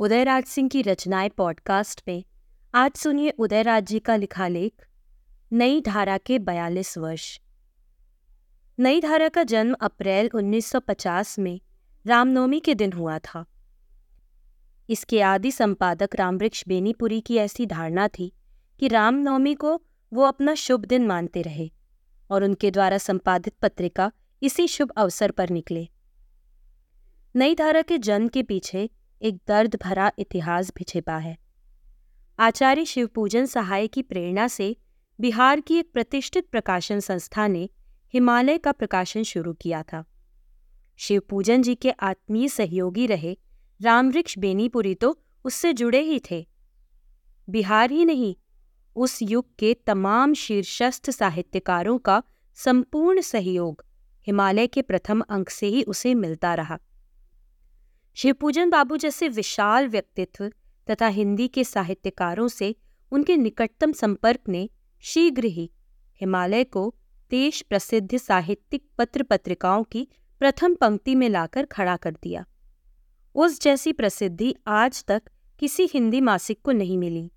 उदयराज सिंह की रचनाएँ पॉडकास्ट में। आज सुनिए उदयराज जी का लिखा लेख, नई धारा के बयालीस वर्ष। नई धारा का जन्म अप्रैल 1950 में रामनवमी के दिन हुआ था। इसके आदि संपादक रामवृक्ष बेनीपुरी की ऐसी धारणा थी कि रामनवमी को वो अपना शुभ दिन मानते रहे और उनके द्वारा संपादित पत्रिका इसी शुभ अवसर पर निकले। नई धारा के जन्म के पीछे एक दर्द भरा इतिहास भी छिपा है। आचार्य शिवपूजन सहाय की प्रेरणा से बिहार की एक प्रतिष्ठित प्रकाशन संस्था ने हिमालय का प्रकाशन शुरू किया था। शिवपूजन जी के आत्मीय सहयोगी रहे रामवृक्ष बेनीपुरी तो उससे जुड़े ही थे। बिहार ही नहीं, उस युग के तमाम शीर्षस्थ साहित्यकारों का संपूर्ण सहयोग हिमालय के प्रथम अंक से ही उसे मिलता रहा। शिवपूजन बाबू जैसे विशाल व्यक्तित्व तथा हिंदी के साहित्यकारों से उनके निकटतम संपर्क ने शीघ्र ही हिमालय को देश प्रसिद्ध साहित्यिक पत्र पत्रिकाओं की प्रथम पंक्ति में लाकर खड़ा कर दिया। उस जैसी प्रसिद्धि आज तक किसी हिंदी मासिक को नहीं मिली।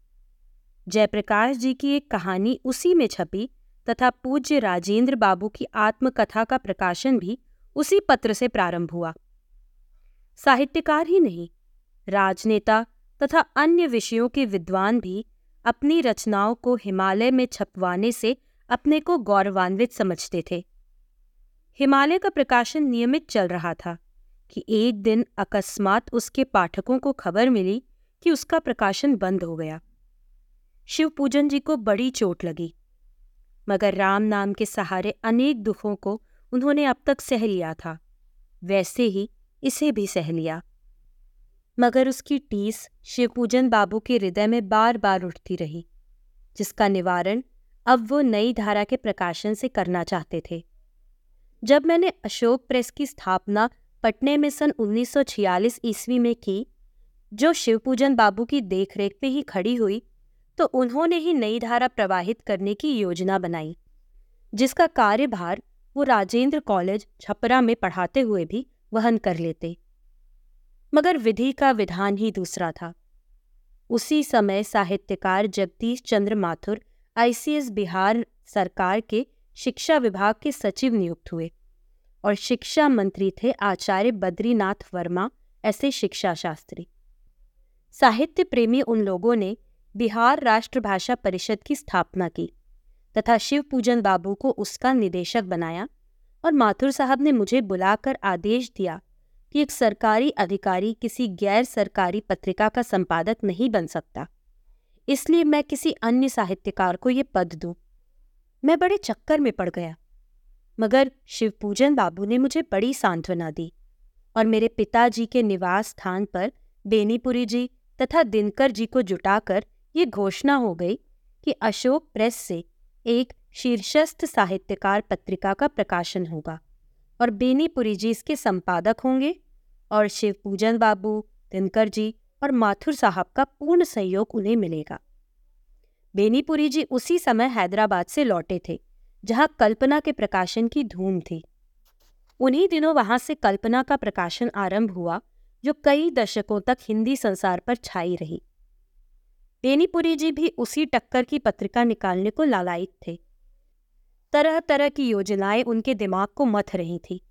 जयप्रकाश जी की एक कहानी उसी में छपी तथा पूज्य राजेंद्र बाबू की आत्मकथा का प्रकाशन भी उसी पत्र से प्रारंभ हुआ। साहित्यकार ही नहीं, राजनेता तथा अन्य विषयों के विद्वान भी अपनी रचनाओं को हिमालय में छपवाने से अपने को गौरवान्वित समझते थे। हिमालय का प्रकाशन नियमित चल रहा था कि एक दिन अकस्मात उसके पाठकों को खबर मिली कि उसका प्रकाशन बंद हो गया। शिव पूजन जी को बड़ी चोट लगी, मगर राम नाम के सहारे अनेक दुखों को उन्होंने अब तक सह लिया था। वैसे ही इसे भी सह लिया। मगर उसकी टीस शिवपूजन बाबू के हृदय में बार बार उठती रही, जिसका निवारण अब वो नई धारा के प्रकाशन से करना चाहते थे। जब मैंने अशोक प्रेस की स्थापना पटने में सन 1946 ईस्वी में की, जो शिवपूजन बाबू की देखरेख पे ही खड़ी हुई तो उन्होंने ही नई धारा प्रवाहित करने की योजना बनाई, जिसका कार्यभार वो राजेंद्र कॉलेज छपरा में पढ़ाते हुए भी वहन कर लेते। मगर विधि का विधान ही दूसरा था। उसी समय साहित्यकार जगदीश चंद्र माथुर आईसीएस बिहार सरकार के शिक्षा विभाग के सचिव नियुक्त हुए और शिक्षा मंत्री थे आचार्य बद्रीनाथ वर्मा, ऐसे शिक्षा शास्त्री साहित्य प्रेमी उन लोगों ने बिहार राष्ट्रभाषा परिषद की स्थापना की तथा शिव पूजन बाबू को उसका निदेशक बनाया और माथुर साहब ने मुझे बुलाकर आदेश दिया कि एक सरकारी अधिकारी किसी गैर सरकारी पत्रिका का संपादक नहीं बन सकता। इसलिए मैं किसी अन्य साहित्यकार को ये पद दूँ। मैं बड़े चक्कर में पड़ गया। मगर शिवपूजन बाबू ने मुझे बड़ी सांत्वना दी और मेरे पिताजी के निवास स्थान पर बेनीपुरी जी तथा दिनकर जी को जुटाकर ये घोषणा हो गई कि अशोक प्रेस से एक शीर्षस्थ साहित्यकार पत्रिका का प्रकाशन होगा और बेनीपुरी जी इसके संपादक होंगे और शिवपूजन बाबू, दिनकर जी और माथुर साहब का पूर्ण सहयोग उन्हें मिलेगा। बेनीपुरी जी उसी समय हैदराबाद से लौटे थे, जहाँ कल्पना के प्रकाशन की धूम थी। उन्हीं दिनों वहाँ से कल्पना का प्रकाशन आरंभ हुआ, जो कई दशकों तक हिंदी संसार पर छाई रही। बेनीपुरी जी भी उसी टक्कर की पत्रिका निकालने को लालायित थे। तरह तरह की योजनाएँ उनके दिमाग को मथ रही थी।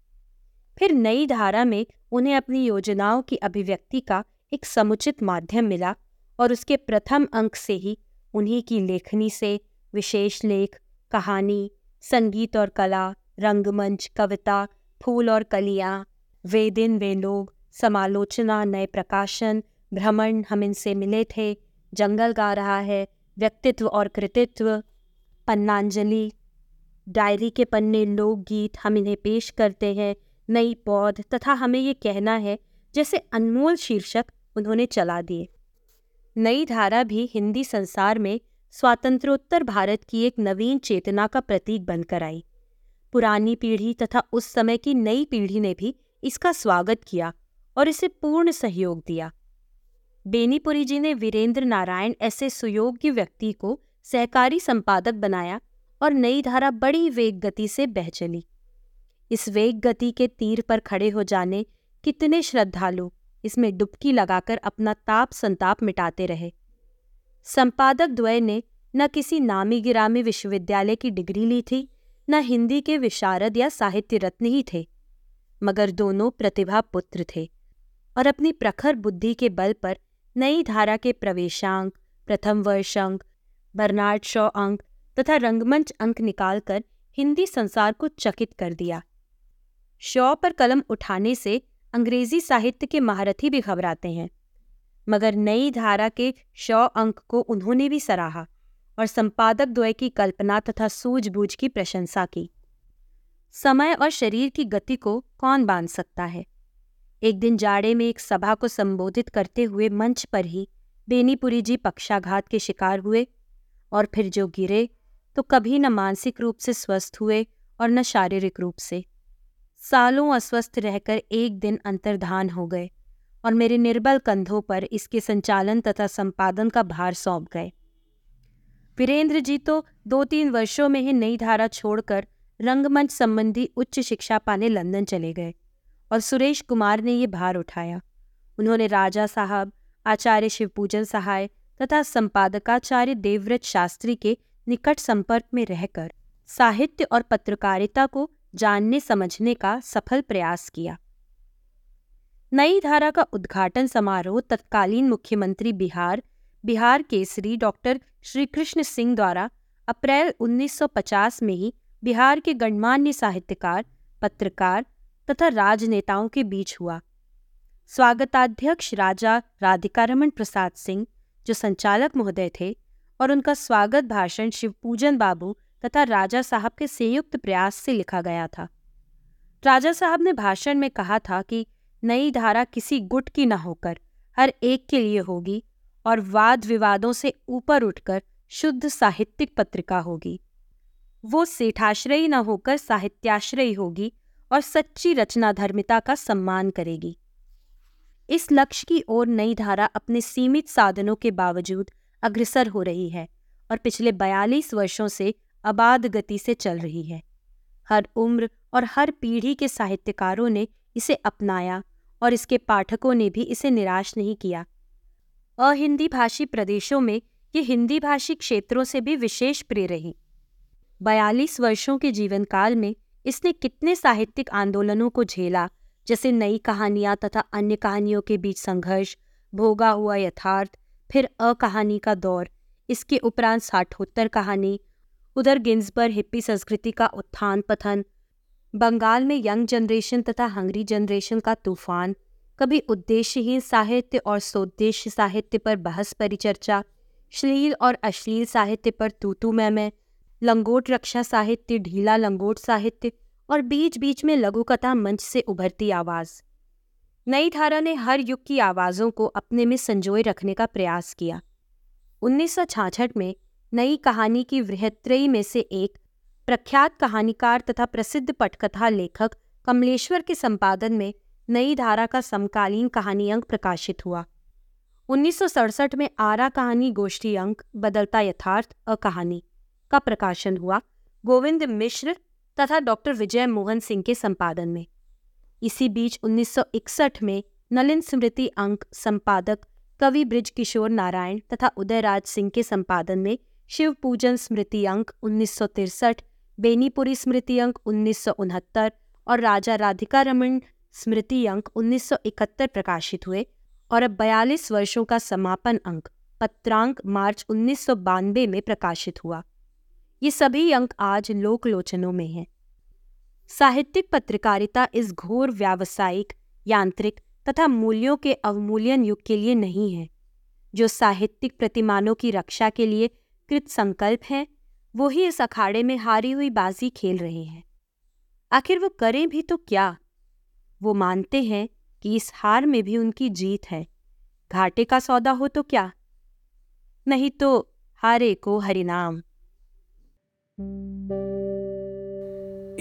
फिर नई धारा में उन्हें अपनी योजनाओं की अभिव्यक्ति का एक समुचित माध्यम मिला और उसके प्रथम अंक से ही उन्हीं की लेखनी से विशेष लेख, कहानी, संगीत और कला, रंगमंच, कविता, फूल और कलियाँ, वे दिन वे लोग, समालोचना, नए प्रकाशन, भ्रमण हम इनसे मिले थे, जंगल गा रहा है, व्यक्तित्व और कृतित्व, पन्नांजलि डायरी के पन्ने लोकगीत हम इन्हें पेश करते हैं, नई पौध तथा हमें ये कहना है जैसे अनमोल शीर्षक उन्होंने चला दिए। नई धारा भी हिंदी संसार में स्वातंत्रोत्तर भारत की एक नवीन चेतना का प्रतीक बनकर आई। पुरानी पीढ़ी तथा उस समय की नई पीढ़ी ने भी इसका स्वागत किया और इसे पूर्ण सहयोग दिया। बेनीपुरी जी ने वीरेंद्र नारायण ऐसे सुयोग्य व्यक्ति को सहकारी संपादक बनाया और नई धारा बड़ी वेग गति से बह चली। इस वेग गति के तीर पर खड़े हो जाने कितने श्रद्धालु इसमें डुबकी लगाकर अपना ताप संताप मिटाते रहे। संपादक द्वय ने न किसी नामी गिरामी विश्वविद्यालय की डिग्री ली थी, न हिंदी के विशारद या साहित्य रत्न ही थे, मगर दोनों प्रतिभा पुत्र थे और अपनी प्रखर बुद्धि के बल पर नई धारा के प्रवेशांक, प्रथम वर्ष अंक बर्नार्ड शॉ अंक तथा रंगमंच अंक निकालकर हिंदी संसार को चकित कर दिया। शॉ पर कलम उठाने से अंग्रेज़ी साहित्य के महारथी भी घबराते हैं, मगर नई धारा के शौ अंक को उन्होंने भी सराहा और संपादक द्वय की कल्पना तथा सूझबूझ की प्रशंसा की। समय और शरीर की गति को कौन बाँध सकता है? एक दिन जाड़े में एक सभा को संबोधित करते हुए मंच पर ही बेनीपुरी जी पक्षाघात के शिकार हुए और फिर जो गिरे तो कभी न मानसिक रूप से स्वस्थ हुए और न शारीरिक रूप से। सालों अस्वस्थ रहकर एक दिन अंतर्धान हो गए और मेरे निर्बल कंधों पर इसके संचालन तथा संपादन का भार सौंप गए। वीरेंद्र जी तो दो तीन वर्षों में ही नई धारा छोड़कर रंगमंच संबंधी उच्च शिक्षा पाने लंदन चले गए और सुरेश कुमार ने ये भार उठाया। उन्होंने राजा साहब, आचार्य शिवपूजन सहाय तथा संपादकाचार्य देवव्रत शास्त्री के निकट संपर्क में रहकर साहित्य और पत्रकारिता को जानने समझने का सफल प्रयास किया। नई धारा का उद्घाटन समारोह तत्कालीन मुख्यमंत्री बिहार बिहार केसरी डॉक्टर श्री कृष्ण सिंह द्वारा अप्रैल 1950 में ही बिहार के गणमान्य साहित्यकार, पत्रकार तथा राजनेताओं के बीच हुआ। स्वागताध्यक्ष राजा राधिकारमन प्रसाद सिंह, जो संचालक महोदय थे और उनका स्वागत भाषण शिवपूजन बाबू तथा राजा साहब के संयुक्त प्रयास से लिखा गया था। राजा साहब ने भाषण में कहा था कि नई धारा किसी गुट की न होकर, हर एक के लिए होगी और वाद विवादों से ऊपर उठकर शुद्ध साहित्यिक पत्रिका होगी। वो सेठाश्रयी न होकर साहित्याश्रयी होगी और सच्ची रचना धर्मिता का सम्मान करेगी। इस लक्ष्य की ओर नई धारा अपने सीमित साधनों के बावजूद अग्रसर हो रही है और पिछले बयालीस वर्षों से अबाध गति से चल रही है। हर उम्र और हर पीढ़ी के साहित्यकारों ने इसे अपनाया और इसके पाठकों ने भी इसे निराश नहीं किया। अहिंदी भाषी प्रदेशों में ये हिंदी भाषी क्षेत्रों से भी विशेष प्रिय रही। बयालीस वर्षों के जीवन काल में इसने कितने साहित्यिक आंदोलनों को झेला, जैसे नई कहानियाँ तथा अन्य कहानियों के बीच संघर्ष, भोगा हुआ यथार्थ फिर अकहानी का दौर। इसके उपरांत साठोत्तर कहानी, उधर गिंजबर हिप्पी संस्कृति का उत्थान पथन, बंगाल में यंग जनरेशन तथा हंगरी जनरेशन का तूफ़ान, कभी उद्देश्यहीन साहित्य और सोद्देश्य साहित्य पर बहस परिचर्चा, श्लील और अश्लील साहित्य पर तूतू मैं लंगोट रक्षा साहित्य, ढीला लंगोट साहित्य और बीच बीच में लघु कथा मंच से उभरती आवाज़। नई धारा ने हर युग की आवाज़ों को अपने में संजोए रखने का प्रयास किया। उन्नीस में नई कहानी की वृहत्रयी में से एक प्रख्यात कहानीकार तथा प्रसिद्ध पटकथा लेखक कमलेश्वर के संपादन में नई धारा का समकालीन कहानी अंक प्रकाशित हुआ। उन्नीस सौ सड़सठ में आरा कहानी गोष्ठी अंक बदलता यथार्थ अ कहानी का प्रकाशन हुआ। गोविंद मिश्र तथा डॉक्टर विजय मोहन सिंह के संपादन में। इसी बीच 1961 में नलिन स्मृति अंक संपादक कवि ब्रिज किशोर नारायण तथा उदयराज सिंह के संपादन में शिव पूजन स्मृति अंक उन्नीस बेनीपुरी स्मृति अंक उन्नीस सौ उनहत्तर और राजा राधिका रमन स्मृति अंक 1971 प्रकाशित हुए और अब 42 वर्षों का समापन अंक पत्रांक मार्च उन्नीस सौ बानबे में प्रकाशित हुआ। ये सभी अंक आज लोकलोचनों में हैं। साहित्यिक पत्रकारिता इस घोर व्यावसायिक, यांत्रिक तथा मूल्यों के अवमूल्यन युग के लिए नहीं है। जो साहित्यिक प्रतिमानों की रक्षा के लिए कृत संकल्प हैं, वो ही इस अखाड़े में हारी हुई बाजी खेल रहे हैं। आखिर वो करें भी तो क्या? वो मानते हैं कि इस हार में भी उनकी जीत है। घाटे का सौदा हो तो क्या? नहीं तो हारे को हरिनाम।